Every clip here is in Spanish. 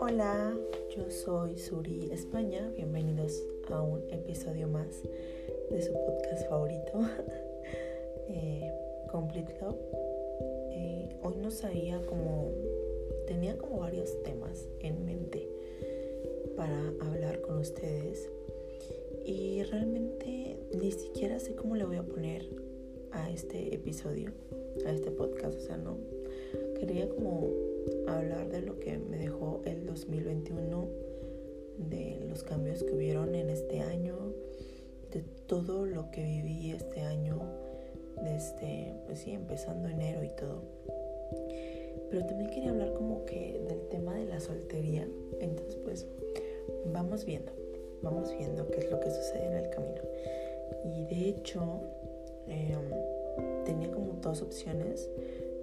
Hola, yo soy Suri España. Bienvenidos a un episodio más de su podcast favorito, eh, Complete Love. Eh, hoy no sabía cómo. Tenía como varios temas en mente para hablar con ustedes y realmente ni siquiera sé cómo le voy a poner a este episodio, a este podcast, o sea, no. Quería como hablar de lo que me dejó el 2021, de los cambios que hubieron en este año, de todo lo que viví este año, desde, pues sí, empezando enero y todo. Pero también quería hablar como que del tema de la soltería, entonces pues vamos viendo, vamos viendo qué es lo que sucede en el camino. Y de hecho, em, tenía como dos opciones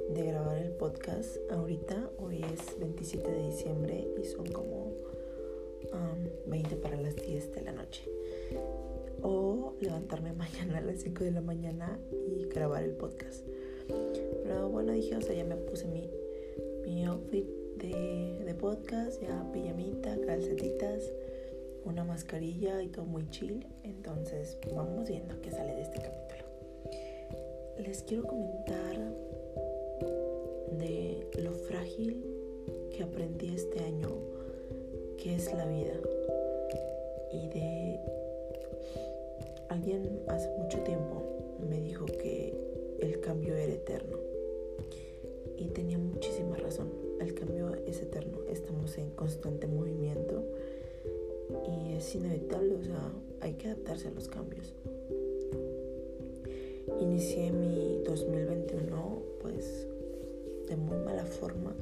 de grabar el podcast ahorita. Hoy es 27 de diciembre y son como 20 para las 10 de la noche. O levantarme mañana a las 5 de la mañana y grabar el podcast. Pero bueno, dije, o sea, ya me puse mi, mi outfit de, de podcast, ya pijamita, calcetitas, una mascarilla y todo muy chill. Entonces, vamos viendo qué sale de este capítulo. Les quiero comentar de lo frágil que aprendí este año, que es la vida. Y de alguien hace mucho tiempo me dijo que el cambio era eterno. Y tenía muchísima razón. El cambio es eterno. Estamos en constante movimiento y es inevitable, o sea, hay que adaptarse a los cambios. Inicié mi 2021 pues de muy mala forma.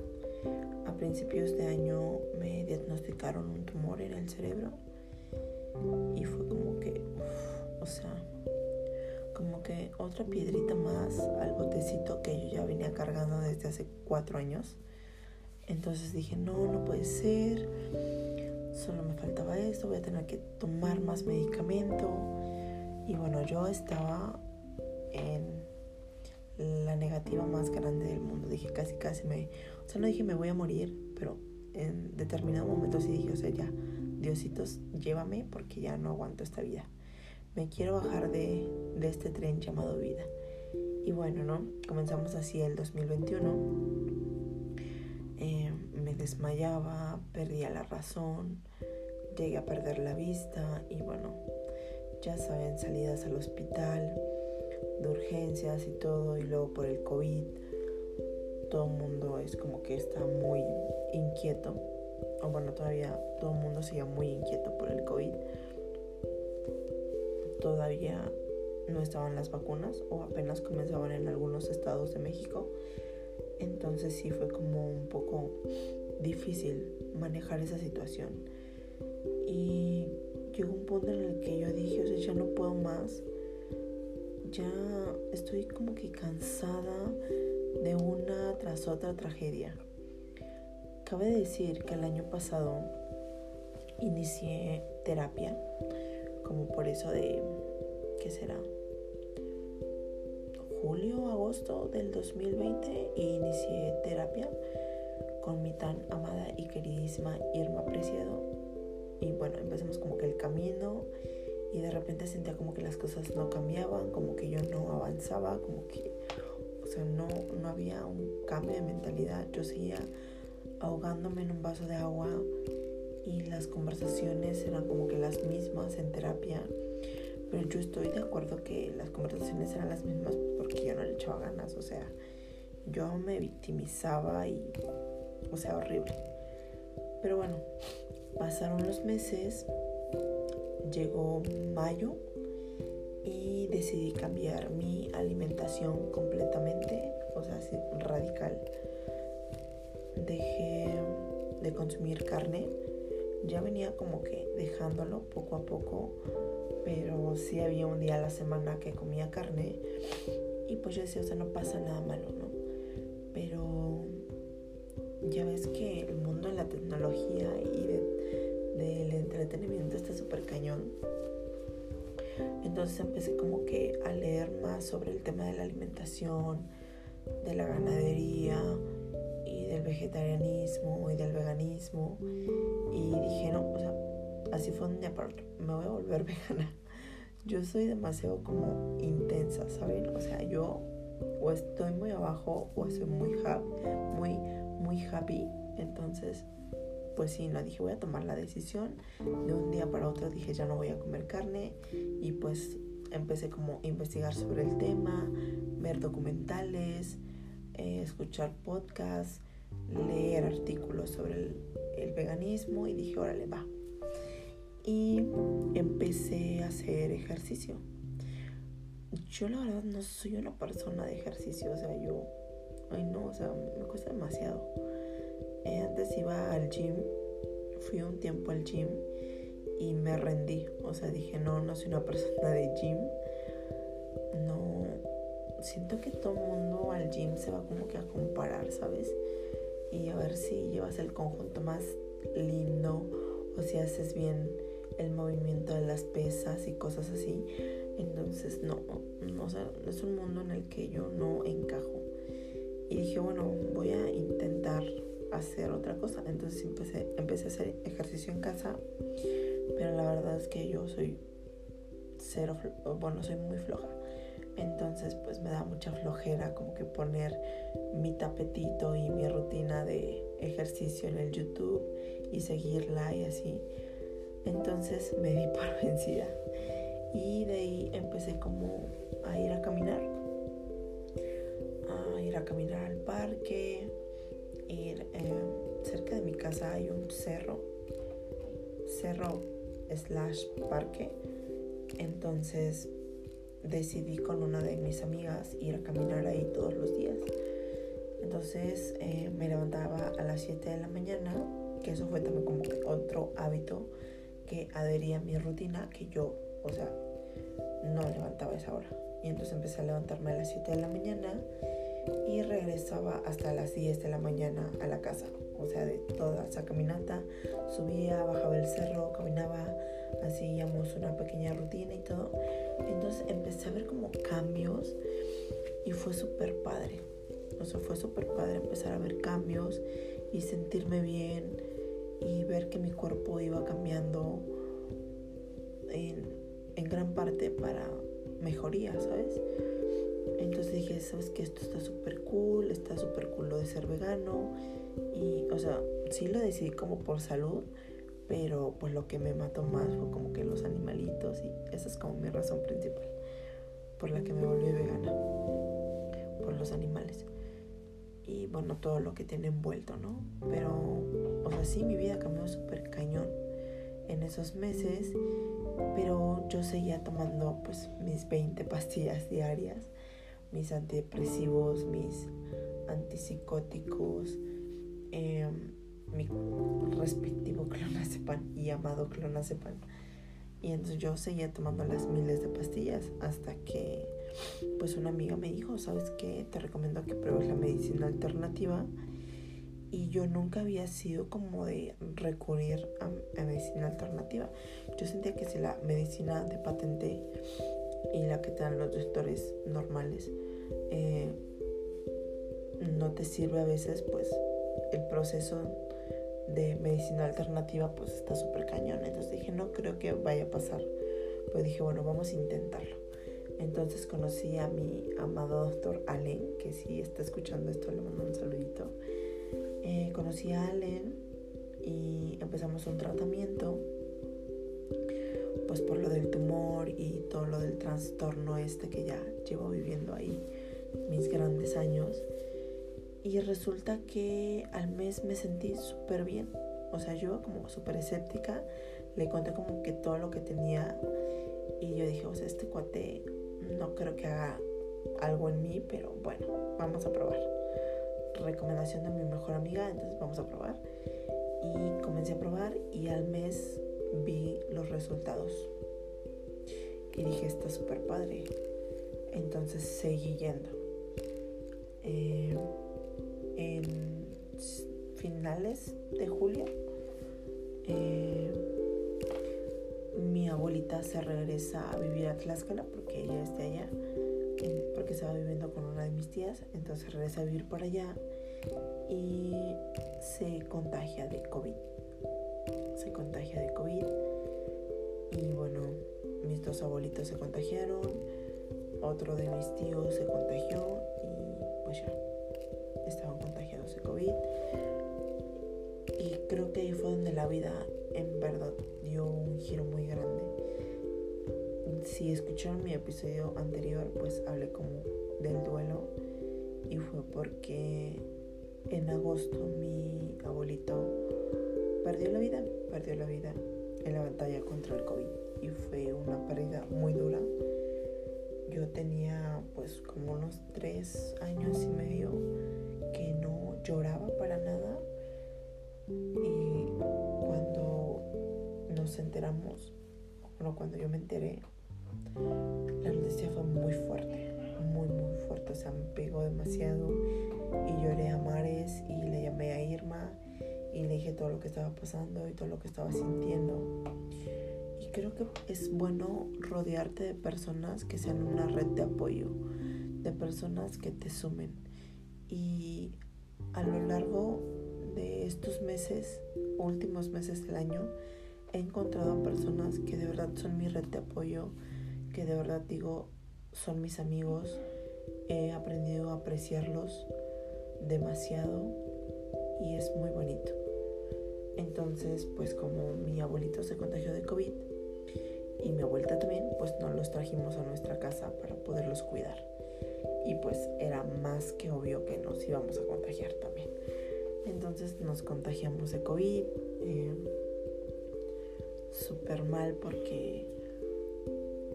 A principios de año me diagnosticaron un tumor en el cerebro y fue como que, o sea, como que otra piedrita más al botecito que yo ya venía cargando desde hace cuatro años. Entonces dije, no, no puede ser, solo me faltaba esto, voy a tener que tomar más medicamento. Y bueno, yo estaba en la negativa más grande del mundo. Dije casi, casi me... O sea, no dije me voy a morir, pero en determinado momento sí dije, o sea, ya, Diositos, llévame porque ya no aguanto esta vida. Me quiero bajar de, de este tren llamado vida. Y bueno, ¿no? Comenzamos así el 2021. Eh, me desmayaba, perdía la razón, llegué a perder la vista y bueno, ya saben, salidas al hospital de urgencias y todo, y luego por el COVID, todo el mundo es como que está muy inquieto, o bueno, todavía todo el mundo sigue muy inquieto por el COVID. Todavía no estaban las vacunas o apenas comenzaban en algunos estados de México. Entonces sí fue como un poco difícil manejar esa situación. Y llegó un punto en el que yo dije, o sea, ya no puedo más ya estoy como que cansada de una tras otra tragedia. Cabe decir que el año pasado inicié terapia, como por eso de, ¿qué será? Julio, agosto del 2020 y inicié terapia con mi tan amada y queridísima Irma Preciado. Y bueno, empezamos como que el camino y de repente sentía como que las cosas no cambiaban, como que yo no avanzaba, como que, o sea, no, no había un cambio de mentalidad. Yo seguía ahogándome en un vaso de agua y las conversaciones eran como que las mismas en terapia. Pero yo estoy de acuerdo que las conversaciones eran las mismas porque yo no le echaba ganas, o sea, yo me victimizaba y, o sea, horrible. Pero bueno, pasaron los meses llegó mayo y decidí cambiar mi alimentación completamente, o sea, así radical. Dejé de consumir carne, ya venía como que dejándolo poco a poco, pero sí había un día a la semana que comía carne y pues yo decía, o sea, no pasa nada malo, ¿no? Pero ya ves que el mundo de la tecnología y de del entretenimiento está súper cañón. Entonces empecé como que a leer más sobre el tema de la alimentación, de la ganadería y del vegetarianismo y del veganismo. Y dije, no, o sea, así fue para otro, me voy a volver vegana. Yo soy demasiado como intensa, ¿saben? O sea, yo o estoy muy abajo o estoy muy happy, muy, muy happy. Entonces, pues sí, no dije, voy a tomar la decisión. De un día para otro dije, ya no voy a comer carne. Y pues empecé como a investigar sobre el tema, ver documentales, eh, escuchar podcasts, leer artículos sobre el, el veganismo y dije, órale, va. Y empecé a hacer ejercicio. Yo la verdad no soy una persona de ejercicio, o sea, yo, ay no, o sea, me cuesta demasiado. Eh, antes iba al gym, fui un tiempo al gym y me rendí, o sea, dije, no, no soy una persona de gym. No, siento que todo mundo al gym se va como que a comparar, ¿sabes? Y a ver si llevas el conjunto más lindo o si haces bien el movimiento de las pesas y cosas así. Entonces, no, no es un mundo en el que yo no encajo. Y dije, bueno, voy a intentar hacer otra cosa. Entonces empecé, empecé a hacer ejercicio en casa, pero la verdad es que yo soy cero, bueno, soy muy floja. Entonces pues me da mucha flojera como que poner mi tapetito y mi rutina de ejercicio en el YouTube y seguirla y así. Entonces me di por vencida y de ahí empecé como a ir a caminar, a ir a caminar al parque, ir eh, cerca de mi casa hay un cerro, cerro slash parque, entonces decidí con una de mis amigas ir a caminar ahí todos los días. Entonces eh, me levantaba a las 7 de la mañana, que eso fue también como otro hábito que adhería a mi rutina, que yo, o sea, no levantaba esa hora. Y entonces empecé a levantarme a las 7 de la mañana y regresaba hasta las 10 de la mañana a la casa. O sea, de toda esa caminata, subía, bajaba el cerro, caminaba, hacíamos una pequeña rutina y todo. Entonces empecé a ver como cambios y fue súper padre. O sea, fue súper padre empezar a ver cambios y sentirme bien y ver que mi cuerpo iba cambiando en en gran parte para mejoría, ¿sabes? Entonces dije, ¿sabes que Esto está súper cool, está súper cool lo de ser vegano. Y, o sea, sí lo decidí como por salud, pero pues lo que me mató más fue como que los animalitos y esa es como mi razón principal por la que me volví vegana, por los animales. Y bueno, todo lo que tiene envuelto, ¿no? Pero, o sea, sí, mi vida cambió súper cañón en esos meses pero yo seguía tomando pues mis 20 pastillas diarias, mis antidepresivos, mis antipsicóticos, em, mi respectivo clonazepam y amado clonazepam. Y entonces yo seguía tomando las miles de pastillas hasta que pues una amiga me dijo, ¿sabes qué? Te recomiendo que pruebes la medicina alternativa y yo nunca había sido como de recurrir a, medicina alternativa. Yo sentía que si la medicina de patente y la que te dan los doctores normales eh, no te sirve a veces, pues el proceso de medicina alternativa pues está súper cañón. Entonces dije, no creo que vaya a pasar. Pero dije, bueno, vamos a intentarlo. Entonces conocí a mi amado doctor Allen, que si está escuchando esto le mando un saludito. Eh, conocí a Allen y empezamos un tratamiento pues por lo del tumor y todo lo del trastorno este que ya llevo viviendo ahí mis grandes años. Y resulta que al mes me sentí súper bien. O sea yo como súper escéptica le conté como que todo lo que tenía y yo dije o sea este cuate no creo que haga algo en mí pero bueno vamos a probar. Recomendación de mi mejor amiga, entonces vamos a probar. Y comencé a probar y al mes vi los resultados. Y dije, está súper padre. Entonces seguí yendo. Eh, en finales de julio, eh, mi abuelita se regresa a vivir a Tlaxcala porque ella es de allá. porque estaba viviendo con una de mis tías, entonces regresa a vivir por allá y se contagia de COVID. Se contagia de COVID y bueno, mis dos abuelitos se contagiaron, otro de mis tíos se contagió y pues ya, estaban contagiados de COVID. Y creo que ahí fue donde la vida en verdad dio un giro muy grande. Si escucharon mi episodio anterior, pues hablé como del duelo y fue porque en agosto mi abuelito perdió la vida, perdió la vida en la batalla contra el COVID y fue una pérdida muy dura. Yo tenía pues como unos tres años y medio que no lloraba para nada. Y cuando nos enteramos, bueno, cuando yo me enteré, la noticia fue muy fuerte, muy, muy fuerte, o sea, me pegó demasiado y lloré a mares y le llamé a Irma y le dije todo lo que estaba pasando y todo lo que estaba sintiendo. Y creo que es bueno rodearte de personas que sean una red de apoyo, de personas que te sumen. Y a lo largo de estos meses, últimos meses del año, he encontrado personas que de verdad son mi red de apoyo, que de verdad digo son mis amigos. He aprendido a apreciarlos demasiado y es muy bonito. Entonces, pues como mi abuelito se contagió de COVID y mi abuelita también, pues nos los trajimos a nuestra casa para poderlos cuidar. Y pues era más que obvio que nos íbamos a contagiar también. Entonces nos contagiamos de COVID. Eh, Súper mal porque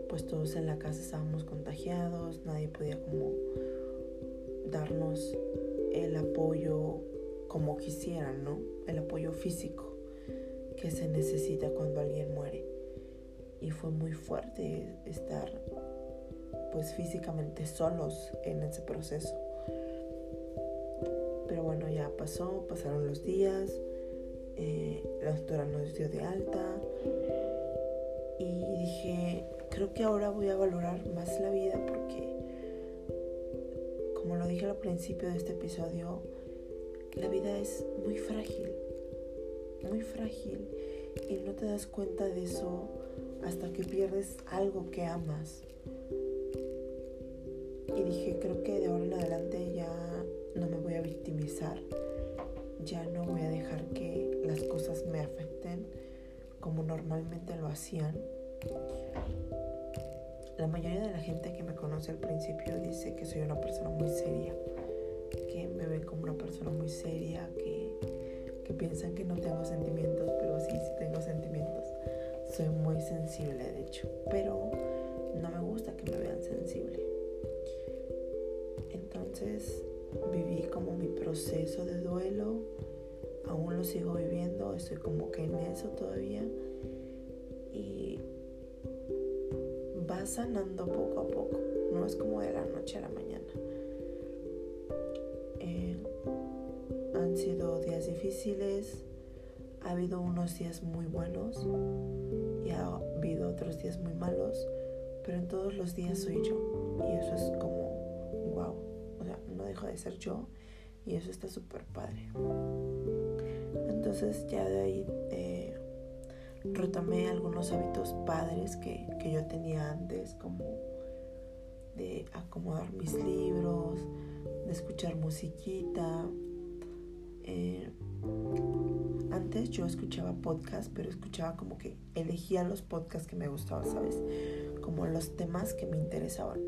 pues todos en la casa estábamos contagiados, nadie podía como darnos el apoyo como quisieran, ¿no? El apoyo físico que se necesita cuando alguien muere. Y fue muy fuerte estar pues físicamente solos en ese proceso. Pero bueno, ya pasó, pasaron los días, eh, la doctora nos dio de alta y dije, creo que ahora voy a valorar más la vida porque, como lo dije al principio de este episodio, la vida es muy frágil, muy frágil y no te das cuenta de eso hasta que pierdes algo que amas. Y dije, creo que de ahora en adelante ya no me voy a victimizar, ya no voy a dejar que las cosas me afecten como normalmente lo hacían. La mayoría de la gente que me conoce al principio dice que soy una persona muy seria que me ven como una persona muy seria, que, que piensan que no tengo sentimientos, pero sí, sí tengo sentimientos. Soy muy sensible, de hecho, pero no me gusta que me vean sensible. Entonces viví como mi proceso de duelo, aún lo sigo viviendo, estoy como que en eso todavía y va sanando poco a poco, no es como de la noche a la mañana. Difíciles, ha habido unos días muy buenos y ha habido otros días muy malos, pero en todos los días soy yo y eso es como wow, o sea, no dejo de ser yo y eso está súper padre. Entonces ya de ahí eh, retomé algunos hábitos padres que, que yo tenía antes, como de acomodar mis libros, de escuchar musiquita, eh, antes yo escuchaba podcast, pero escuchaba como que elegía los podcasts que me gustaban, ¿sabes? Como los temas que me interesaban.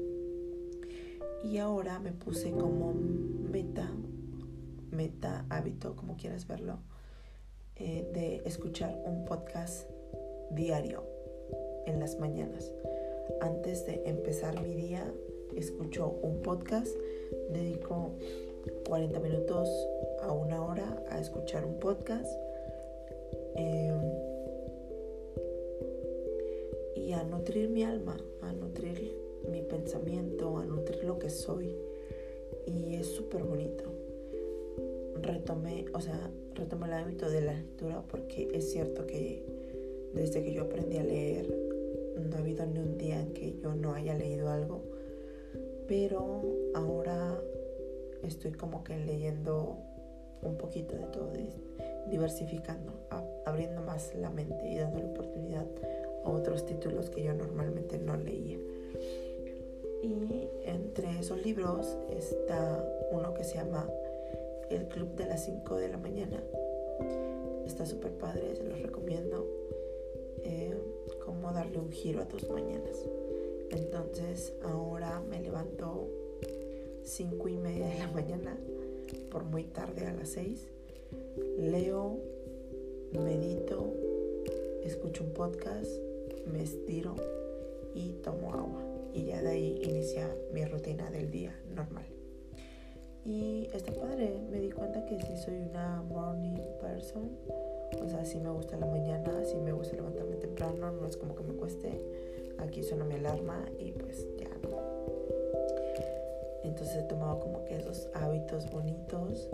Y ahora me puse como meta, meta hábito, como quieras verlo, eh, de escuchar un podcast diario en las mañanas. Antes de empezar mi día, escucho un podcast, dedico 40 minutos a una hora a escuchar un podcast em, y a nutrir mi alma, a nutrir mi pensamiento, a nutrir lo que soy. Y es súper bonito. Retomé, o sea, retomé el hábito de la lectura porque es cierto que desde que yo aprendí a leer, no ha habido ni un día en que yo no haya leído algo pero ahora estoy como que leyendo un poquito de todo, diversificando, abriendo más la mente y dando la oportunidad a otros títulos que yo normalmente no leía. Y entre esos libros está uno que se llama El Club de las 5 de la mañana. Está súper padre, se los recomiendo. Eh, cómo darle un giro a tus mañanas. Entonces ahora me levanto 5 y media de la mañana, por muy tarde a las 6. Leo, medito, escucho un podcast, me estiro y tomo agua y ya de ahí inicia mi rutina del día normal. Y está padre, me di cuenta que si soy una morning person, o sea, si me gusta la mañana, si me gusta levantarme temprano, no es como que me cueste. Aquí suena mi alarma y pues ya no. Entonces he tomado como que esos hábitos bonitos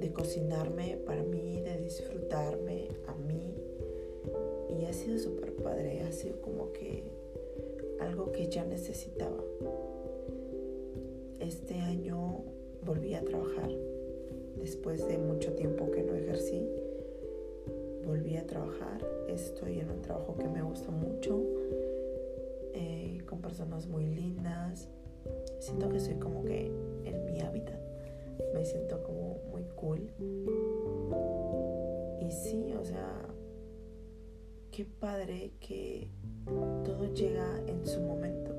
de cocinarme para mí, de disfrutarme a mí. Y ha sido súper padre, ha sido como que algo que ya necesitaba. Este año volví a trabajar después de mucho tiempo que no ejercí. Volví a trabajar, estoy en un trabajo que me gusta mucho, eh, con personas muy lindas. Siento que soy como que en mi hábitat, me siento como muy cool. Y sí, o sea, qué padre que todo llega en su momento.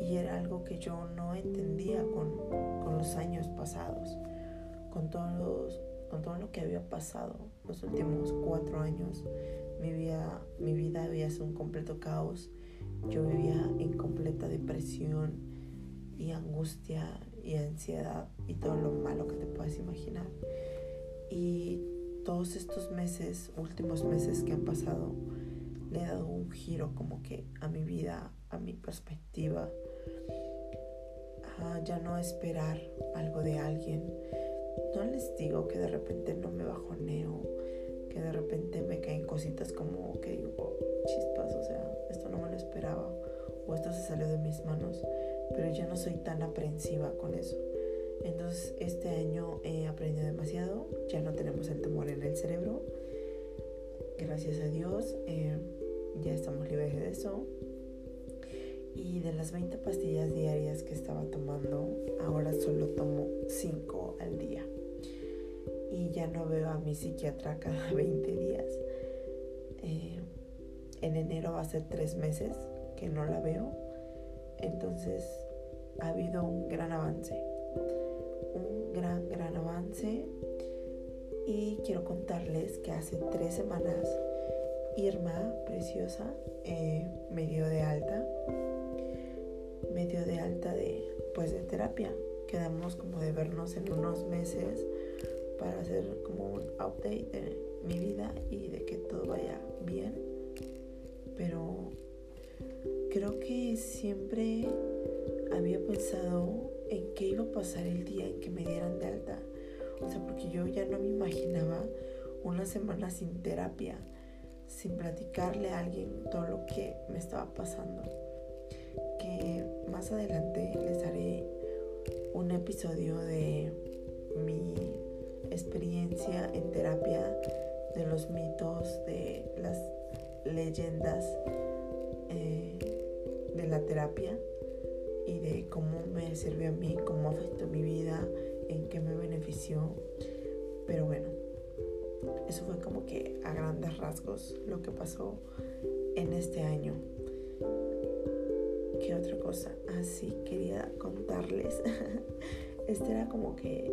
Y era algo que yo no entendía con, con los años pasados, con, todos, con todo lo que había pasado los últimos cuatro años. Mi vida, mi vida había sido un completo caos. Yo vivía en completa depresión y angustia y ansiedad y todo lo malo que te puedas imaginar. Y todos estos meses, últimos meses que han pasado, le he dado un giro como que a mi vida, a mi perspectiva, a ya no esperar algo de alguien. No les digo que de repente no me bajoneo, que de repente me caen cositas como que digo, chispas, o sea, esto no me lo esperaba, o esto se salió de mis manos, pero ya no soy tan aprensiva con eso. Entonces este año he aprendido demasiado, ya no tenemos el tumor en el cerebro, gracias a Dios. Eh, ya estamos libres de eso. Y de las 20 pastillas diarias que estaba tomando, ahora solo tomo 5 al día. Y ya no veo a mi psiquiatra cada 20 días. Eh, en enero va a ser 3 meses que no la veo. Entonces ha habido un gran avance. Un gran, gran avance. Y quiero contarles que hace 3 semanas Irma, preciosa, eh, me dio de alta. Me dio de alta de, pues, de terapia. Quedamos como de vernos en unos meses para hacer como un update de mi vida y de que todo vaya bien. Pero creo que siempre había pensado en qué iba a pasar el día en que me dieran de alta. O sea, porque yo ya no me imaginaba una semana sin terapia sin platicarle a alguien todo lo que me estaba pasando. Que más adelante les haré un episodio de mi experiencia en terapia, de los mitos, de las leyendas eh, de la terapia y de cómo me sirvió a mí, cómo afectó mi vida, en qué me benefició. Pero bueno, eso fue como que a grandes rasgos lo que pasó en este año. ¿Qué otra cosa? Así ah, quería contarles. este era como que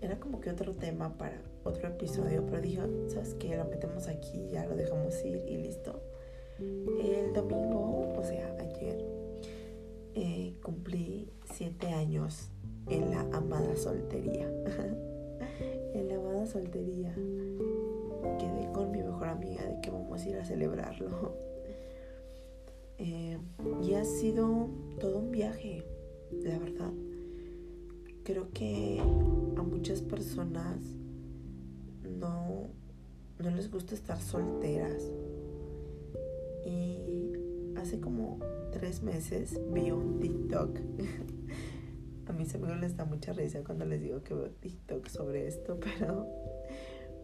era como que otro tema para otro episodio, pero dije, ¿sabes qué? Lo metemos aquí, ya lo dejamos ir y listo. El domingo, o sea, ayer, eh, cumplí siete años en la amada soltería. en la amada soltería. Quedé con mi mejor amiga de que vamos a ir a celebrarlo. Eh, y ha sido todo un viaje, la verdad. Creo que a muchas personas no, no les gusta estar solteras. Y hace como tres meses vi un TikTok. a mis amigos les da mucha risa cuando les digo que veo TikTok sobre esto, pero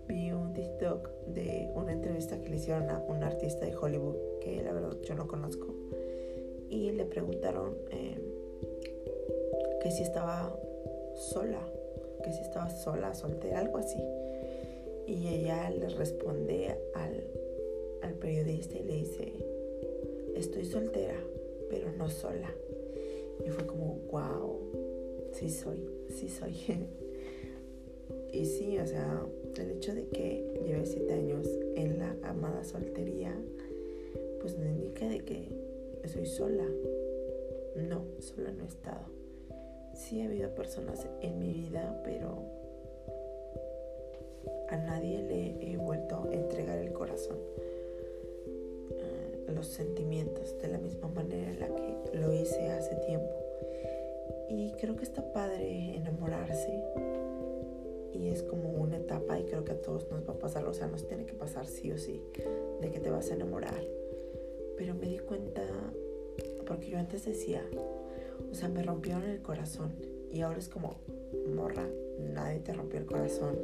vi un TikTok de una entrevista que le hicieron a un artista de Hollywood que la verdad yo no conozco y le preguntaron eh, que si estaba sola, que si estaba sola, soltera, algo así. Y ella le responde al, al periodista y le dice, estoy soltera, pero no sola. Y fue como, wow, sí soy, sí soy. y sí, o sea, el hecho de que lleve siete años en la amada soltería, pues no indica de que estoy sola. No, sola no he estado. Sí ha habido personas en mi vida, pero a nadie le he vuelto a entregar el corazón, los sentimientos, de la misma manera en la que lo hice hace tiempo. Y creo que está padre enamorarse. Y es como una etapa y creo que a todos nos va a pasar, o sea, nos tiene que pasar sí o sí, de que te vas a enamorar. Pero me di cuenta, porque yo antes decía, o sea, me rompieron el corazón y ahora es como, morra, nadie te rompió el corazón.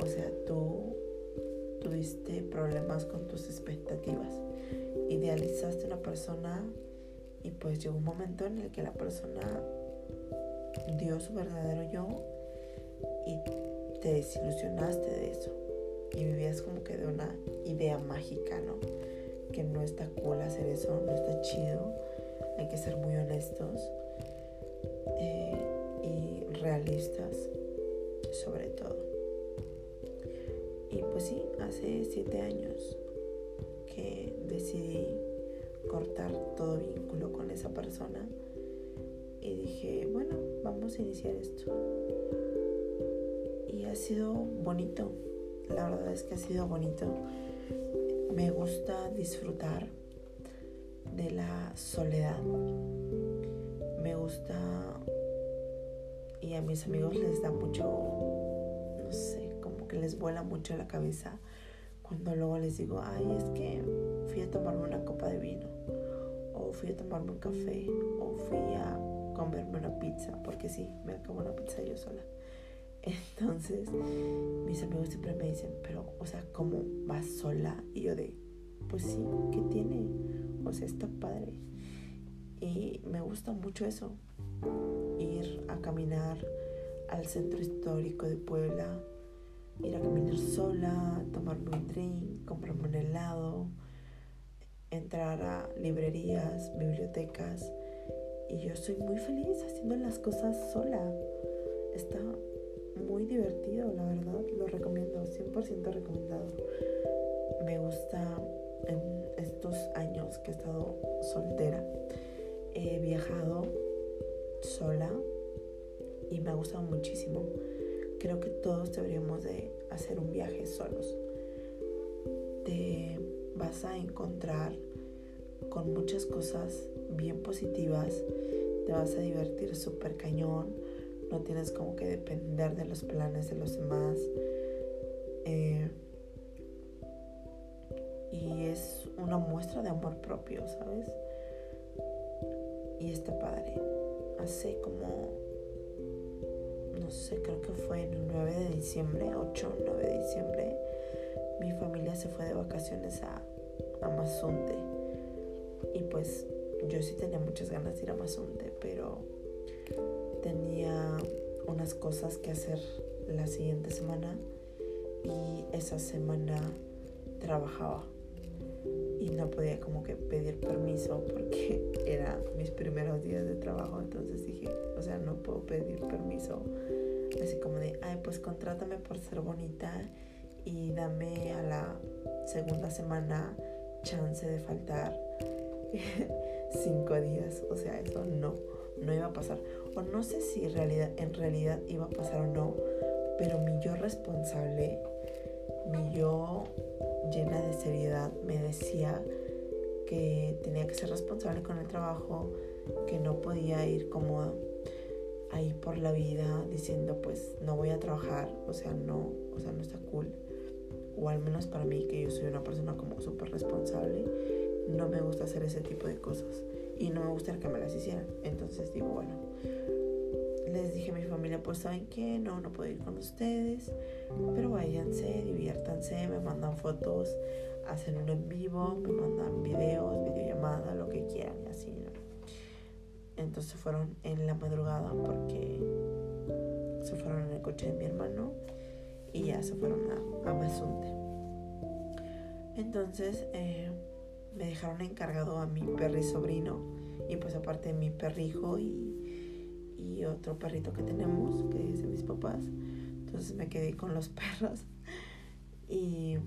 O sea, tú tuviste problemas con tus expectativas. Idealizaste una persona y pues llegó un momento en el que la persona dio su verdadero yo y te desilusionaste de eso. Y vivías como que de una idea mágica, ¿no? Que no está cool hacer eso, no está chido. Hay que ser muy honestos eh, y realistas, sobre todo. Y pues sí, hace siete años decidí cortar todo vínculo con esa persona y dije, bueno, vamos a iniciar esto. Y ha sido bonito, la verdad es que ha sido bonito. Me gusta disfrutar de la soledad. Me gusta y a mis amigos les da mucho, no sé, como que les vuela mucho la cabeza cuando luego les digo, ay, es que fui a tomarme una copa de vino, o fui a tomarme un café, o fui a comerme una pizza, porque sí, me acabo una pizza yo sola. Entonces, mis amigos siempre me dicen, pero, o sea, ¿cómo vas sola? Y yo de, pues sí, ¿qué tiene? O sea, está padre. Y me gusta mucho eso, ir a caminar al centro histórico de Puebla, ir a caminar sola, tomarme un drink, comprarme un helado, entrar a librerías, bibliotecas y yo soy muy feliz haciendo las cosas sola. Está muy divertido, la verdad. Lo recomiendo, 100% recomendado. Me gusta en estos años que he estado soltera. He viajado sola y me ha gustado muchísimo. Creo que todos deberíamos de hacer un viaje solos. Te vas a encontrar con muchas cosas bien positivas, te vas a divertir súper cañón, no tienes como que depender de los planes de los demás. Eh, y es una muestra de amor propio, ¿sabes? Y está padre. Hace como, no sé, creo que fue el 9 de diciembre, 8 o 9 de diciembre, se fue de vacaciones a, a Mazunte. Y pues yo sí tenía muchas ganas de ir a Mazunte, pero tenía unas cosas que hacer la siguiente semana y esa semana trabajaba y no podía como que pedir permiso porque era mis primeros días de trabajo entonces dije o sea no puedo pedir permiso así como de ay pues contrátame por ser bonita y dame a la segunda semana chance de faltar cinco días. O sea, eso no, no iba a pasar. O no sé si en realidad, en realidad iba a pasar o no, pero mi yo responsable, mi yo llena de seriedad, me decía que tenía que ser responsable con el trabajo, que no podía ir como ahí por la vida diciendo pues no voy a trabajar, o sea, no, o sea, no está cool. O al menos para mí, que yo soy una persona como súper responsable, no me gusta hacer ese tipo de cosas y no me gustaría que me las hicieran. Entonces digo, bueno, les dije a mi familia, pues saben que no, no puedo ir con ustedes, pero váyanse, diviértanse, me mandan fotos, hacen uno en vivo, me mandan videos, videollamada, lo que quieran y así, ¿no? Entonces fueron en la madrugada porque se fueron en el coche de mi hermano y ya se fueron a, a. Entonces eh, me dejaron encargado a mi perri sobrino y pues aparte mi perrijo y, y otro perrito que tenemos que es de mis papás. Entonces me quedé con los perros y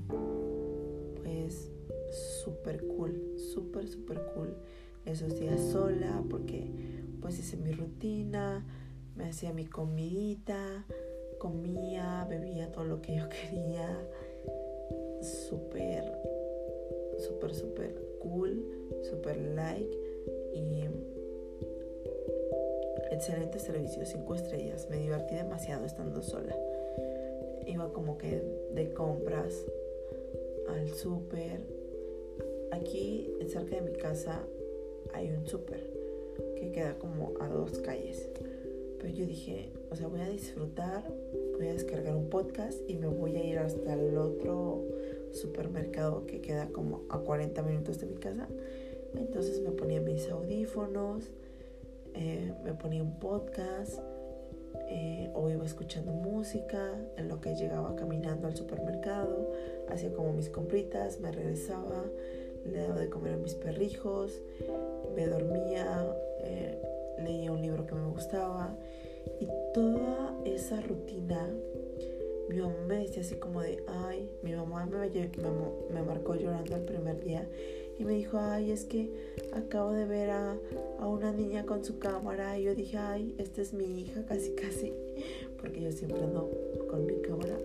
pues súper cool, súper, súper cool esos días sola porque pues hice mi rutina, me hacía mi comidita, comía, bebía todo lo que yo quería, súper, súper, súper cool, súper like y excelente servicio, cinco estrellas, me divertí demasiado estando sola. Iba como que de compras al súper. Aquí cerca de mi casa hay un súper que queda como a dos calles. Pero yo dije, o sea, voy a disfrutar, voy a descargar un podcast y me voy a ir hasta el otro supermercado que queda como a 40 minutos de mi casa. Entonces me ponía mis audífonos, eh, me ponía un podcast eh, o iba escuchando música en lo que llegaba caminando al supermercado, hacía como mis compritas, me regresaba, le daba de comer a mis perrijos, me dormía, eh, leía un libro que me gustaba y toda esa rutina mi mamá me decía así como de, ay, mi mamá me, me, marcó llorando el primer día y me dijo, ay, es que acabo de ver a, a, una niña con su cámara y yo dije, ay, esta es mi hija casi casi, porque yo siempre ando con mi cámara.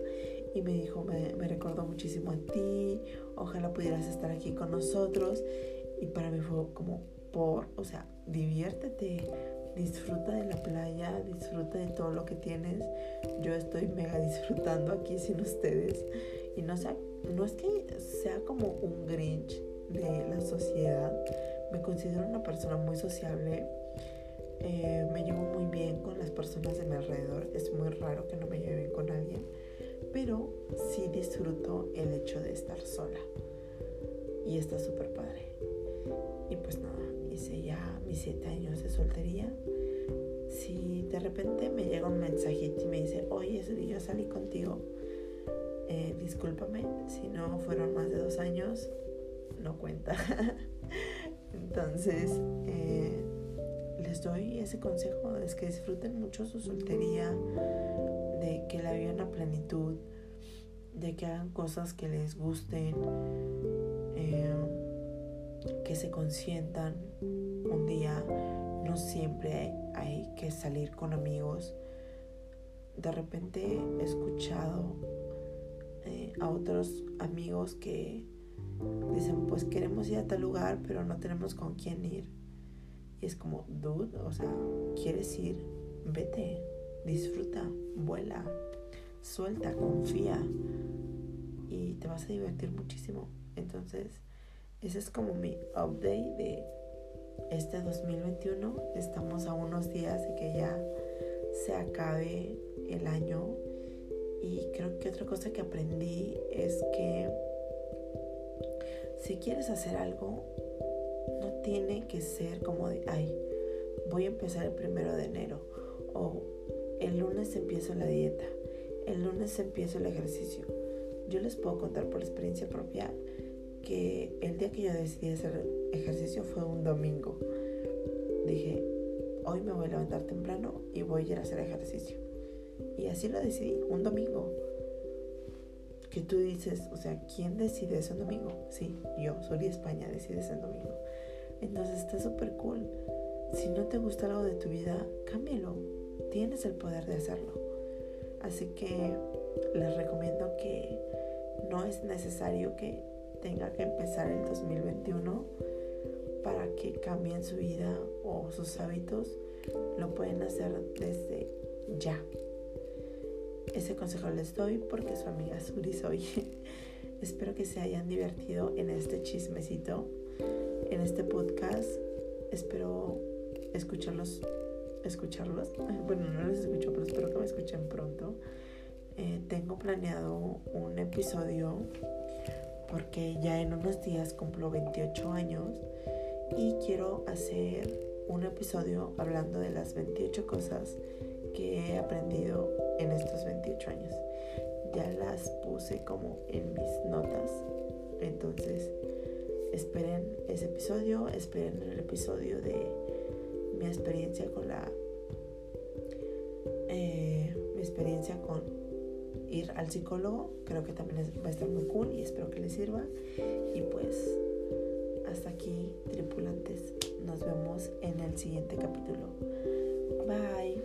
Y me dijo, me, me recordó muchísimo a ti, ojalá pudieras estar aquí con nosotros y para mí fue como por, o sea, diviértete, disfruta de la playa, disfruta de todo lo que tienes. Yo estoy mega disfrutando aquí sin ustedes. Y no, sea, no es que sea como un grinch de la sociedad. Me considero una persona muy sociable. Eh, me llevo muy bien con las personas de mi alrededor. Es muy raro que no me lleve bien con alguien. Pero sí disfruto el hecho de estar sola. Y está súper padre. Y pues nada, hice ya mis siete años de soltería. Si de repente me llega un mensajito y me dice, oye, yo salí contigo, eh, discúlpame, si no fueron más de dos años, no cuenta. Entonces, eh, les doy ese consejo, es que disfruten mucho su soltería, de que la vivan a plenitud, de que hagan cosas que les gusten. Eh, que se consientan un día. No siempre hay que salir con amigos. De repente he escuchado eh, a otros amigos que dicen, pues queremos ir a tal lugar, pero no tenemos con quién ir. Y es como, dude, o sea, ¿quieres ir? Vete, disfruta, vuela, suelta, confía y te vas a divertir muchísimo. Entonces, ese es como mi update de este 2021. Estamos a unos días de que ya se acabe el año. Y creo que otra cosa que aprendí es que si quieres hacer algo, no tiene que ser como de, ay, voy a empezar el primero de enero. O el lunes empiezo la dieta. El lunes empiezo el ejercicio. Yo les puedo contar por experiencia propia que el día que yo decidí hacer ejercicio fue un domingo. Dije, hoy me voy a levantar temprano y voy a ir a hacer ejercicio. Y así lo decidí, un domingo. Que tú dices, o sea, ¿quién decide ese domingo? Sí, yo, Suri España, decide ese domingo. Entonces está súper cool. Si no te gusta algo de tu vida, cámbialo. Tienes el poder de hacerlo. Así que les recomiendo que no es necesario que tenga que empezar el 2021 para que cambien su vida o sus hábitos, lo pueden hacer desde ya. Ese consejo les doy porque su amiga Suri soy. Espero que se hayan divertido en este chismecito. En este podcast espero escucharlos, escucharlos. Bueno, no les escucho, pero espero que me escuchen pronto. Eh, tengo planeado un episodio porque ya en unos días cumplo 28 años y quiero hacer un episodio hablando de las 28 cosas que he aprendido en estos 28 años. Ya las puse como en mis notas. Entonces, esperen ese episodio, esperen el episodio de mi experiencia con la... Eh, mi experiencia con ir al psicólogo. Creo que también va a estar muy cool y espero que les sirva. Y pues hasta aquí, tripulantes. Nos vemos en el siguiente capítulo. Bye.